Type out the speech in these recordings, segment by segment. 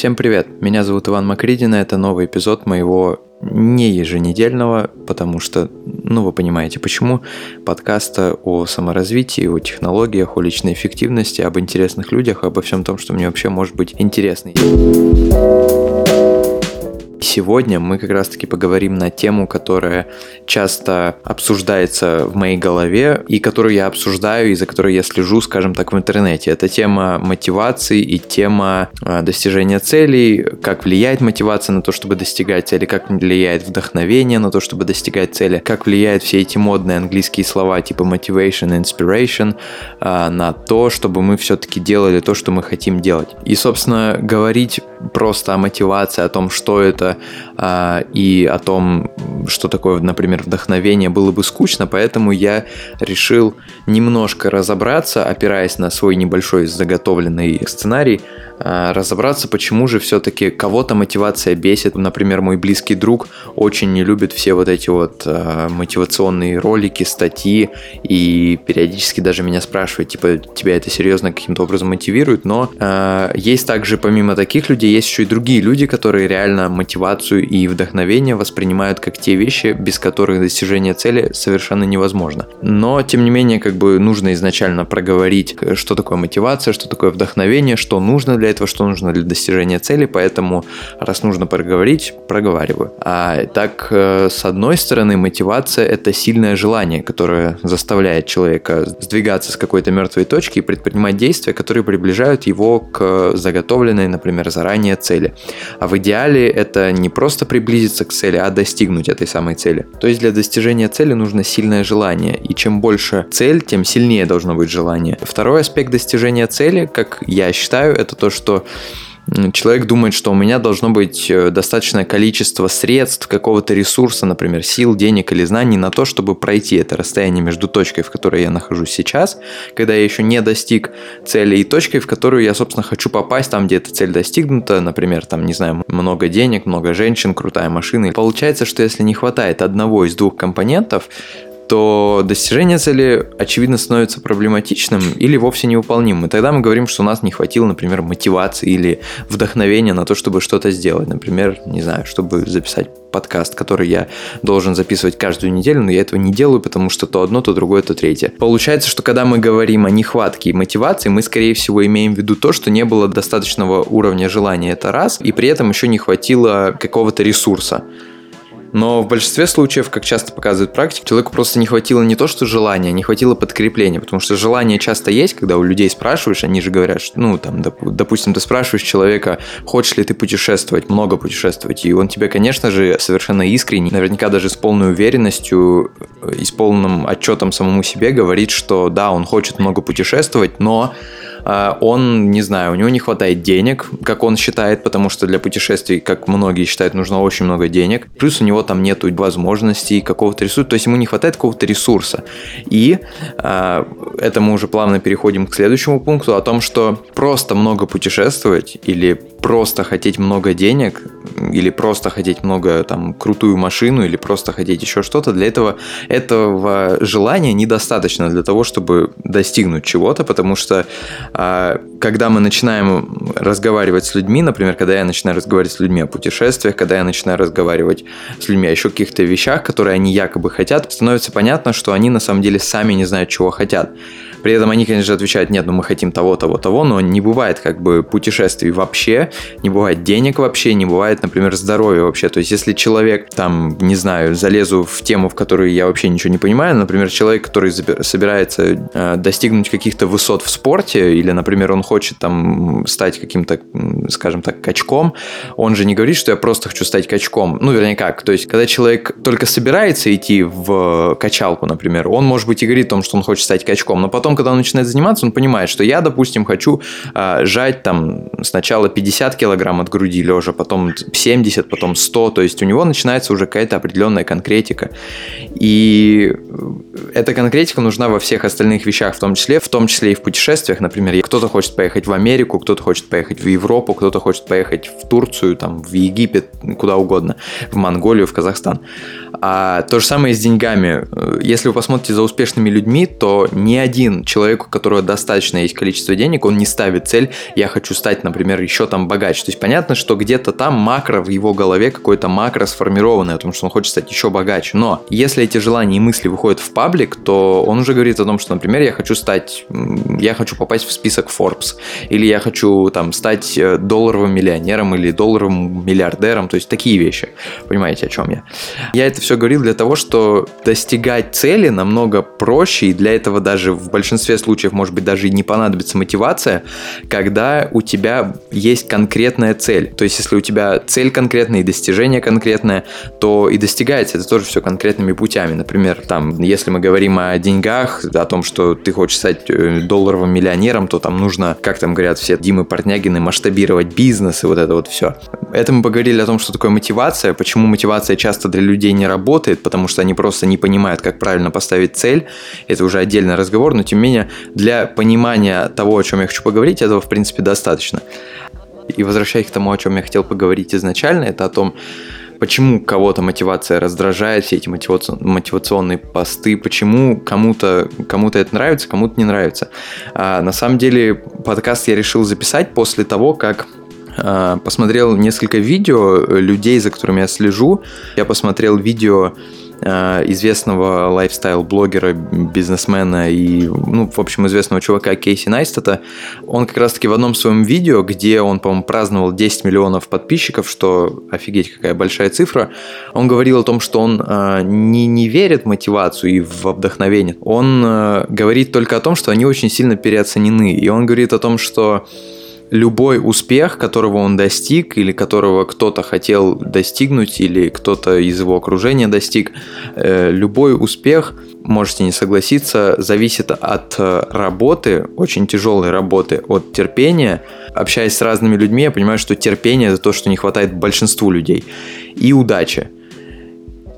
Всем привет, меня зовут Иван Макридин, и это новый эпизод моего не еженедельного, потому что, ну вы понимаете почему, подкаста о саморазвитии, о технологиях, о личной эффективности, об интересных людях, обо всем том, что мне вообще может быть интересно. Сегодня мы как раз-таки поговорим на тему, которая часто обсуждается в моей голове и которую я обсуждаю и за которой я слежу, скажем так, в интернете. Это тема мотивации и тема а, достижения целей, как влияет мотивация на то, чтобы достигать цели, как влияет вдохновение на то, чтобы достигать цели, как влияют все эти модные английские слова типа motivation, inspiration а, на то, чтобы мы все-таки делали то, что мы хотим делать. И, собственно, говорить просто о мотивации, о том, что это э, и о том, что такое, например, вдохновение, было бы скучно, поэтому я решил немножко разобраться, опираясь на свой небольшой заготовленный сценарий, э, разобраться, почему же все-таки кого-то мотивация бесит. Например, мой близкий друг очень не любит все вот эти вот э, мотивационные ролики, статьи, и периодически даже меня спрашивают, типа, тебя это серьезно каким-то образом мотивирует, но э, есть также помимо таких людей есть еще и другие люди, которые реально мотивацию и вдохновение воспринимают как те вещи, без которых достижение цели совершенно невозможно. Но, тем не менее, как бы нужно изначально проговорить, что такое мотивация, что такое вдохновение, что нужно для этого, что нужно для достижения цели, поэтому раз нужно проговорить, проговариваю. А так, э, с одной стороны, мотивация – это сильное желание, которое заставляет человека сдвигаться с какой-то мертвой точки и предпринимать действия, которые приближают его к заготовленной, например, заранее цели. А в идеале это не просто приблизиться к цели, а достигнуть этой самой цели. То есть для достижения цели нужно сильное желание, и чем больше цель, тем сильнее должно быть желание. Второй аспект достижения цели, как я считаю, это то, что человек думает, что у меня должно быть э, достаточное количество средств, какого-то ресурса, например, сил, денег или знаний на то, чтобы пройти это расстояние между точкой, в которой я нахожусь сейчас, когда я еще не достиг цели, и точкой, в которую я, собственно, хочу попасть, там, где эта цель достигнута, например, там, не знаю, много денег, много женщин, крутая машина. получается, что если не хватает одного из двух компонентов, то достижение цели, очевидно, становится проблематичным или вовсе невыполнимым. И тогда мы говорим, что у нас не хватило, например, мотивации или вдохновения на то, чтобы что-то сделать. Например, не знаю, чтобы записать подкаст, который я должен записывать каждую неделю, но я этого не делаю, потому что то одно, то другое, то третье. Получается, что когда мы говорим о нехватке мотивации, мы, скорее всего, имеем в виду то, что не было достаточного уровня желания, это раз, и при этом еще не хватило какого-то ресурса. Но в большинстве случаев, как часто показывает практика, человеку просто не хватило не то, что желания, не хватило подкрепления, потому что желание часто есть, когда у людей спрашиваешь, они же говорят, что, ну, там, доп- допустим, ты спрашиваешь человека, хочешь ли ты путешествовать, много путешествовать, и он тебе, конечно же, совершенно искренне, наверняка даже с полной уверенностью и с полным отчетом самому себе говорит, что да, он хочет много путешествовать, но он, не знаю, у него не хватает денег, как он считает, потому что для путешествий, как многие считают, нужно очень много денег. Плюс у него там нету возможностей какого-то ресурса, то есть ему не хватает какого-то ресурса. И э, это мы уже плавно переходим к следующему пункту о том, что просто много путешествовать или просто хотеть много денег, или просто хотеть много, там, крутую машину, или просто хотеть еще что-то, для этого этого желания недостаточно для того, чтобы достигнуть чего-то, потому что а, когда мы начинаем разговаривать с людьми, например, когда я начинаю разговаривать с людьми о путешествиях, когда я начинаю разговаривать с людьми о еще каких-то вещах, которые они якобы хотят, становится понятно, что они на самом деле сами не знают, чего хотят. При этом они, конечно же, отвечают, нет, ну мы хотим того, того, того, но не бывает как бы путешествий вообще, не бывает денег вообще, не бывает, например, здоровья вообще. То есть, если человек, там, не знаю, залезу в тему, в которую я вообще ничего не понимаю, например, человек, который собирается э, достигнуть каких-то высот в спорте, или, например, он хочет там стать каким-то, скажем так, качком, он же не говорит, что я просто хочу стать качком. Ну, вернее, как. То есть, когда человек только собирается идти в качалку, например, он, может быть, и говорит о том, что он хочет стать качком, но потом потом, когда он начинает заниматься, он понимает, что я, допустим, хочу э, жать там сначала 50 килограмм от груди лежа, потом 70, потом 100, то есть у него начинается уже какая-то определенная конкретика. И эта конкретика нужна во всех остальных вещах, в том числе, в том числе и в путешествиях, например, кто-то хочет поехать в Америку, кто-то хочет поехать в Европу, кто-то хочет поехать в Турцию, там, в Египет, куда угодно, в Монголию, в Казахстан. А то же самое с деньгами. Если вы посмотрите за успешными людьми, то ни один человеку, у которого достаточно есть количество денег, он не ставит цель, я хочу стать, например, еще там богаче. То есть понятно, что где-то там макро в его голове какой-то макро сформированный, о том, что он хочет стать еще богаче. Но если эти желания и мысли выходят в паблик, то он уже говорит о том, что, например, я хочу стать, я хочу попасть в список Forbes, или я хочу там стать э, долларовым миллионером или долларовым миллиардером, то есть такие вещи. Понимаете, о чем я? Я это все говорил для того, что достигать цели намного проще, и для этого даже в большинстве случаев, может быть, даже и не понадобится мотивация, когда у тебя есть конкретная цель. То есть, если у тебя цель конкретная и достижение конкретное, то и достигается это тоже все конкретными путями. Например, там, если мы говорим о деньгах, о том, что ты хочешь стать э, долларовым миллионером, то там нужно, как там говорят все Димы Портнягины, масштабировать бизнес и вот это вот все. Это мы поговорили о том, что такое мотивация, почему мотивация часто для людей не работает, потому что они просто не понимают, как правильно поставить цель. Это уже отдельный разговор, но тем не менее для понимания того, о чем я хочу поговорить, этого в принципе достаточно. И возвращаясь к тому, о чем я хотел поговорить изначально, это о том, почему кого-то мотивация раздражает, все эти мотивационные посты, почему кому-то кому это нравится, кому-то не нравится. А, на самом деле подкаст я решил записать после того, как а, посмотрел несколько видео людей, за которыми я слежу. Я посмотрел видео известного лайфстайл-блогера, бизнесмена и, ну, в общем, известного чувака Кейси Найстата. Он как раз-таки в одном своем видео, где он, по-моему, праздновал 10 миллионов подписчиков, что офигеть какая большая цифра, он говорил о том, что он э, не, не верит в мотивацию и в вдохновение. Он э, говорит только о том, что они очень сильно переоценены. И он говорит о том, что любой успех, которого он достиг, или которого кто-то хотел достигнуть, или кто-то из его окружения достиг, э, любой успех, можете не согласиться, зависит от э, работы, очень тяжелой работы, от терпения. Общаясь с разными людьми, я понимаю, что терпение – это то, что не хватает большинству людей. И удача –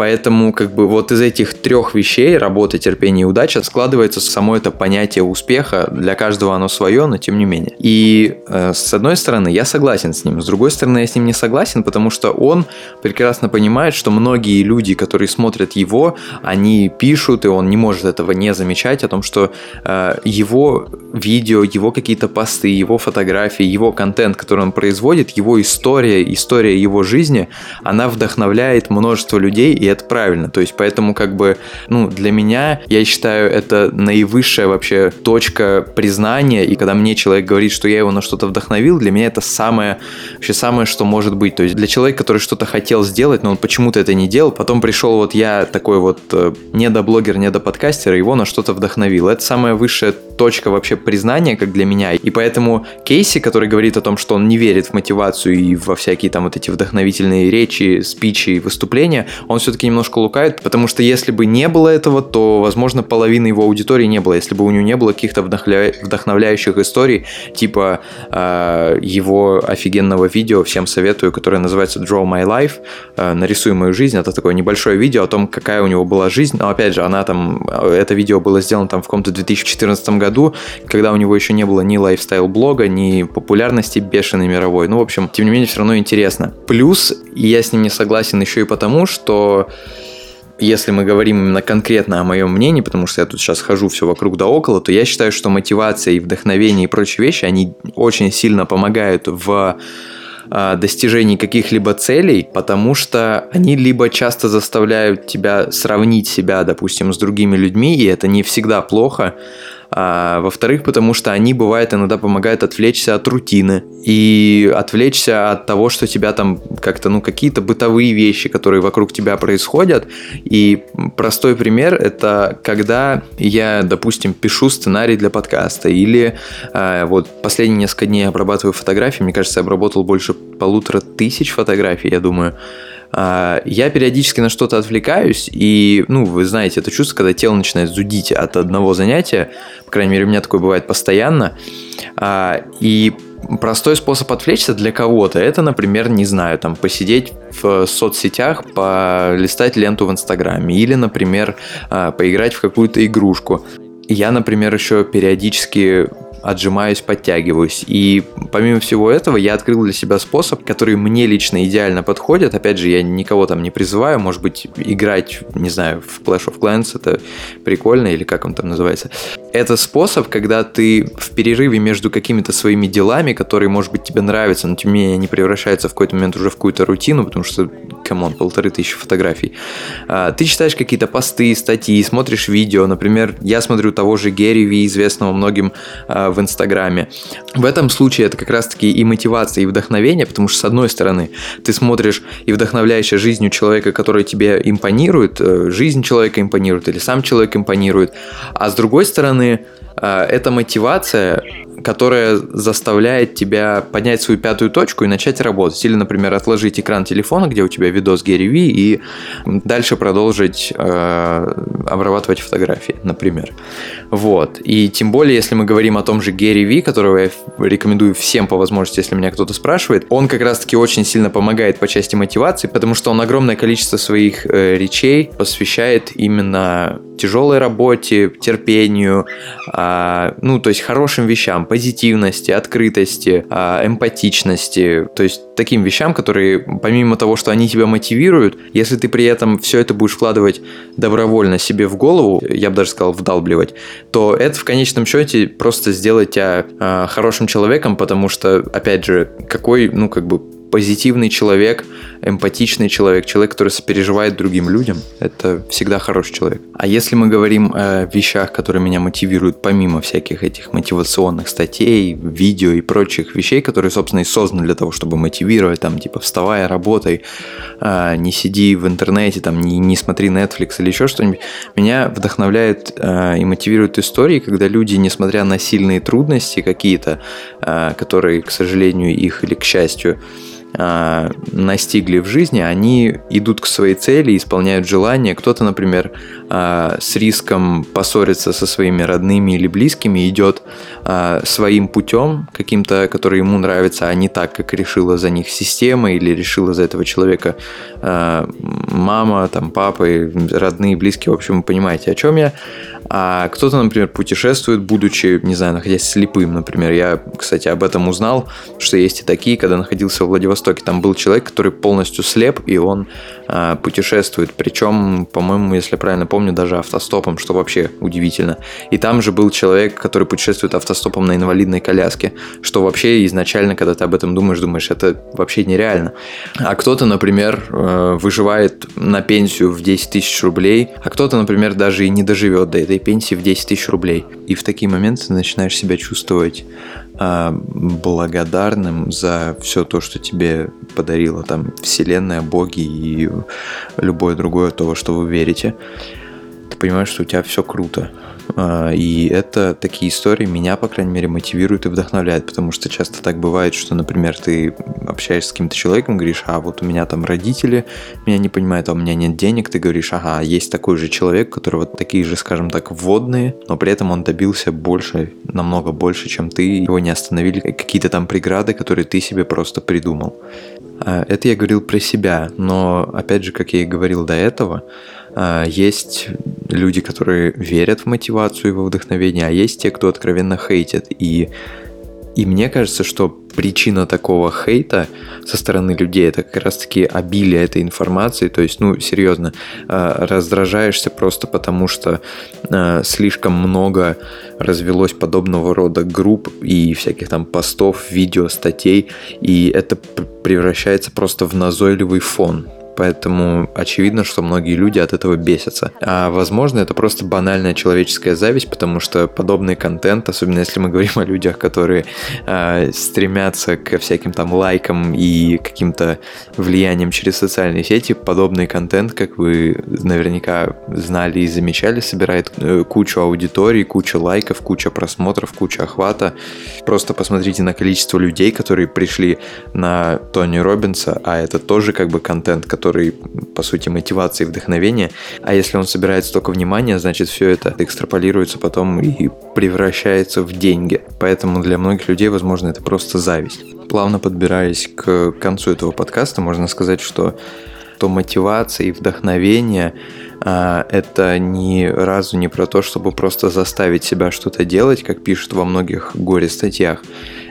Поэтому как бы вот из этих трех вещей, работа, терпение и удача, складывается само это понятие успеха. Для каждого оно свое, но тем не менее. И э, с одной стороны, я согласен с ним, с другой стороны, я с ним не согласен, потому что он прекрасно понимает, что многие люди, которые смотрят его, они пишут, и он не может этого не замечать, о том, что э, его видео, его какие-то посты, его фотографии, его контент, который он производит, его история, история его жизни, она вдохновляет множество людей, и это правильно. То есть, поэтому как бы, ну, для меня, я считаю, это наивысшая вообще точка признания, и когда мне человек говорит, что я его на что-то вдохновил, для меня это самое, вообще самое, что может быть. То есть, для человека, который что-то хотел сделать, но он почему-то это не делал, потом пришел вот я такой вот э, недоблогер, недоподкастер, его на что-то вдохновил. Это самая высшая точка вообще признания, как для меня. И поэтому Кейси, который говорит о том, что он не верит в мотивацию и во всякие там вот эти вдохновительные речи, спичи и выступления, он все-таки все-таки немножко лукавит, потому что если бы не было этого, то, возможно, половины его аудитории не было, если бы у него не было каких-то вдохновля... вдохновляющих историй, типа э, его офигенного видео, всем советую, которое называется Draw My Life, э, нарисуй мою жизнь, это такое небольшое видео о том, какая у него была жизнь, но опять же, она там, это видео было сделано там в каком-то 2014 году, когда у него еще не было ни лайфстайл-блога, ни популярности бешеной мировой, ну, в общем, тем не менее, все равно интересно. Плюс, я с ним не согласен еще и потому, что если мы говорим именно конкретно о моем мнении, потому что я тут сейчас хожу все вокруг да около, то я считаю, что мотивация и вдохновение и прочие вещи, они очень сильно помогают в а, достижении каких-либо целей, потому что они либо часто заставляют тебя сравнить себя, допустим, с другими людьми, и это не всегда плохо, а, во-вторых, потому что они, бывает, иногда помогают отвлечься от рутины и отвлечься от того, что тебя там как-то, ну, какие-то бытовые вещи, которые вокруг тебя происходят. И простой пример – это когда я, допустим, пишу сценарий для подкаста или а, вот последние несколько дней обрабатываю фотографии, мне кажется, я обработал больше полутора тысяч фотографий, я думаю, я периодически на что-то отвлекаюсь, и, ну, вы знаете, это чувство, когда тело начинает зудить от одного занятия, по крайней мере, у меня такое бывает постоянно, а, и простой способ отвлечься для кого-то, это, например, не знаю, там, посидеть в соцсетях, полистать ленту в Инстаграме, или, например, а, поиграть в какую-то игрушку. Я, например, еще периодически отжимаюсь, подтягиваюсь. И помимо всего этого, я открыл для себя способ, который мне лично идеально подходит. Опять же, я никого там не призываю, может быть, играть, не знаю, в Clash of Clans, это прикольно, или как он там называется. Это способ, когда ты в перерыве между какими-то своими делами, которые, может быть, тебе нравятся, но тем не менее они превращаются в какой-то момент уже в какую-то рутину, потому что, come on, полторы тысячи фотографий. А, ты читаешь какие-то посты, статьи, смотришь видео, например, я смотрю того же Гэри Ви, известного многим а, в Инстаграме. В этом случае это как раз-таки и мотивация, и вдохновение, потому что, с одной стороны, ты смотришь и вдохновляешься жизнью человека, который тебе импонирует, э, жизнь человека импонирует, или сам человек импонирует, а с другой стороны, э, эта мотивация которая заставляет тебя поднять свою пятую точку и начать работать. Или, например, отложить экран телефона, где у тебя видос Гэри Ви, и дальше продолжить э, обрабатывать фотографии, например. Вот. И тем более, если мы говорим о том же Гэри Ви, которого я рекомендую всем по возможности, если меня кто-то спрашивает, он как раз-таки очень сильно помогает по части мотивации, потому что он огромное количество своих э, речей посвящает именно тяжелой работе, терпению, э, ну, то есть хорошим вещам, позитивности, открытости, а, эмпатичности, то есть таким вещам, которые помимо того, что они тебя мотивируют, если ты при этом все это будешь вкладывать добровольно себе в голову, я бы даже сказал вдалбливать, то это в конечном счете просто сделает тебя э, хорошим человеком, потому что, опять же, какой, ну, как бы позитивный человек, эмпатичный человек, человек, который сопереживает другим людям, это всегда хороший человек. А если мы говорим о вещах, которые меня мотивируют, помимо всяких этих мотивационных статей, видео и прочих вещей, которые, собственно, и созданы для того, чтобы мотивировать, там, типа, вставай, работай, а, не сиди в интернете, там, не, не смотри Netflix или еще что-нибудь, меня вдохновляет а, и мотивируют истории, когда люди, несмотря на сильные трудности какие-то, а, которые, к сожалению, их или к счастью, настигли в жизни, они идут к своей цели, исполняют желания. Кто-то, например, с риском поссориться со своими родными или близкими идет э, своим путем, каким-то, который ему нравится, а не так, как решила за них система или решила за этого человека э, мама, там, папа, родные, близкие. В общем, вы понимаете, о чем я. А кто-то, например, путешествует, будучи, не знаю, находясь слепым, например. Я, кстати, об этом узнал, что есть и такие, когда находился в Владивостоке. Там был человек, который полностью слеп, и он а, путешествует. Причем, по-моему, если я правильно помню, даже автостопом, что вообще удивительно. И там же был человек, который путешествует автостопом на инвалидной коляске, что вообще изначально, когда ты об этом думаешь, думаешь, это вообще нереально. А кто-то, например, э, выживает на пенсию в 10 тысяч рублей, а кто-то, например, даже и не доживет до этой пенсии в 10 тысяч рублей. И в такие моменты ты начинаешь себя чувствовать благодарным за все то, что тебе подарила там Вселенная, боги и любое другое то, во что вы верите. Ты понимаешь, что у тебя все круто. А, и это такие истории меня, по крайней мере, мотивируют и вдохновляют, потому что часто так бывает, что, например, ты общаешься с каким-то человеком, говоришь, а вот у меня там родители меня не понимают, а у меня нет денег, ты говоришь, ага, есть такой же человек, который вот такие же, скажем так, вводные, но при этом он добился больше, намного больше, чем ты, его не остановили какие-то там преграды, которые ты себе просто придумал. А, это я говорил про себя, но опять же, как я и говорил до этого, а, есть люди, которые верят в мотивацию и во вдохновение, а есть те, кто откровенно хейтит. И, и мне кажется, что причина такого хейта со стороны людей это как раз-таки обилие этой информации. То есть, ну, серьезно, а, раздражаешься просто потому, что а, слишком много развелось подобного рода групп и всяких там постов, видео, статей, и это превращается просто в назойливый фон поэтому очевидно, что многие люди от этого бесятся. А возможно, это просто банальная человеческая зависть, потому что подобный контент, особенно если мы говорим о людях, которые э, стремятся к всяким там лайкам и каким-то влиянием через социальные сети, подобный контент, как вы наверняка знали и замечали, собирает э, кучу аудитории, кучу лайков, кучу просмотров, кучу охвата. Просто посмотрите на количество людей, которые пришли на Тони Робинса, а это тоже как бы контент, который который, по сути, мотивация и вдохновение. А если он собирает столько внимания, значит, все это экстраполируется потом и превращается в деньги. Поэтому для многих людей, возможно, это просто зависть. Плавно подбираясь к концу этого подкаста, можно сказать, что то мотивация и вдохновение а, это ни разу не про то, чтобы просто заставить себя что-то делать, как пишут во многих горе-статьях.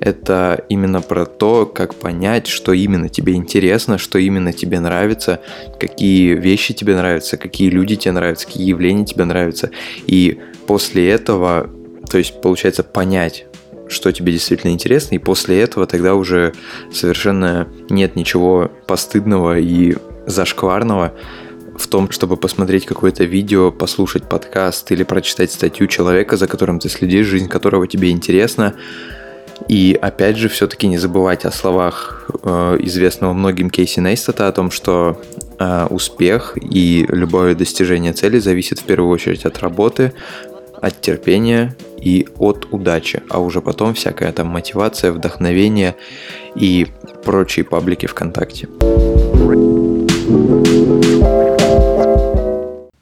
Это именно про то, как понять, что именно тебе интересно, что именно тебе нравится, какие вещи тебе нравятся, какие люди тебе нравятся, какие явления тебе нравятся. И после этого, то есть получается понять, что тебе действительно интересно, и после этого тогда уже совершенно нет ничего постыдного и зашкварного в том, чтобы посмотреть какое-то видео, послушать подкаст или прочитать статью человека, за которым ты следишь, жизнь которого тебе интересна. И опять же, все-таки не забывать о словах э, известного многим Кейси Нейстата о том, что э, успех и любое достижение цели зависит в первую очередь от работы, от терпения и от удачи, а уже потом всякая там мотивация, вдохновение и прочие паблики ВКонтакте.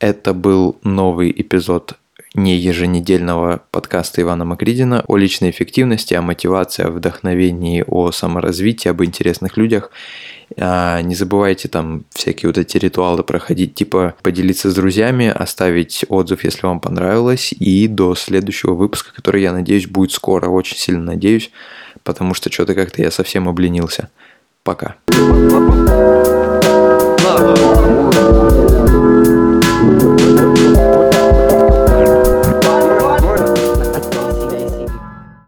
Это был новый эпизод не еженедельного подкаста Ивана Макридина о личной эффективности, о мотивации, о вдохновении, о саморазвитии, об интересных людях. А, не забывайте там всякие вот эти ритуалы проходить, типа поделиться с друзьями, оставить отзыв, если вам понравилось, и до следующего выпуска, который, я надеюсь, будет скоро, очень сильно надеюсь, потому что что-то как-то я совсем обленился. Пока.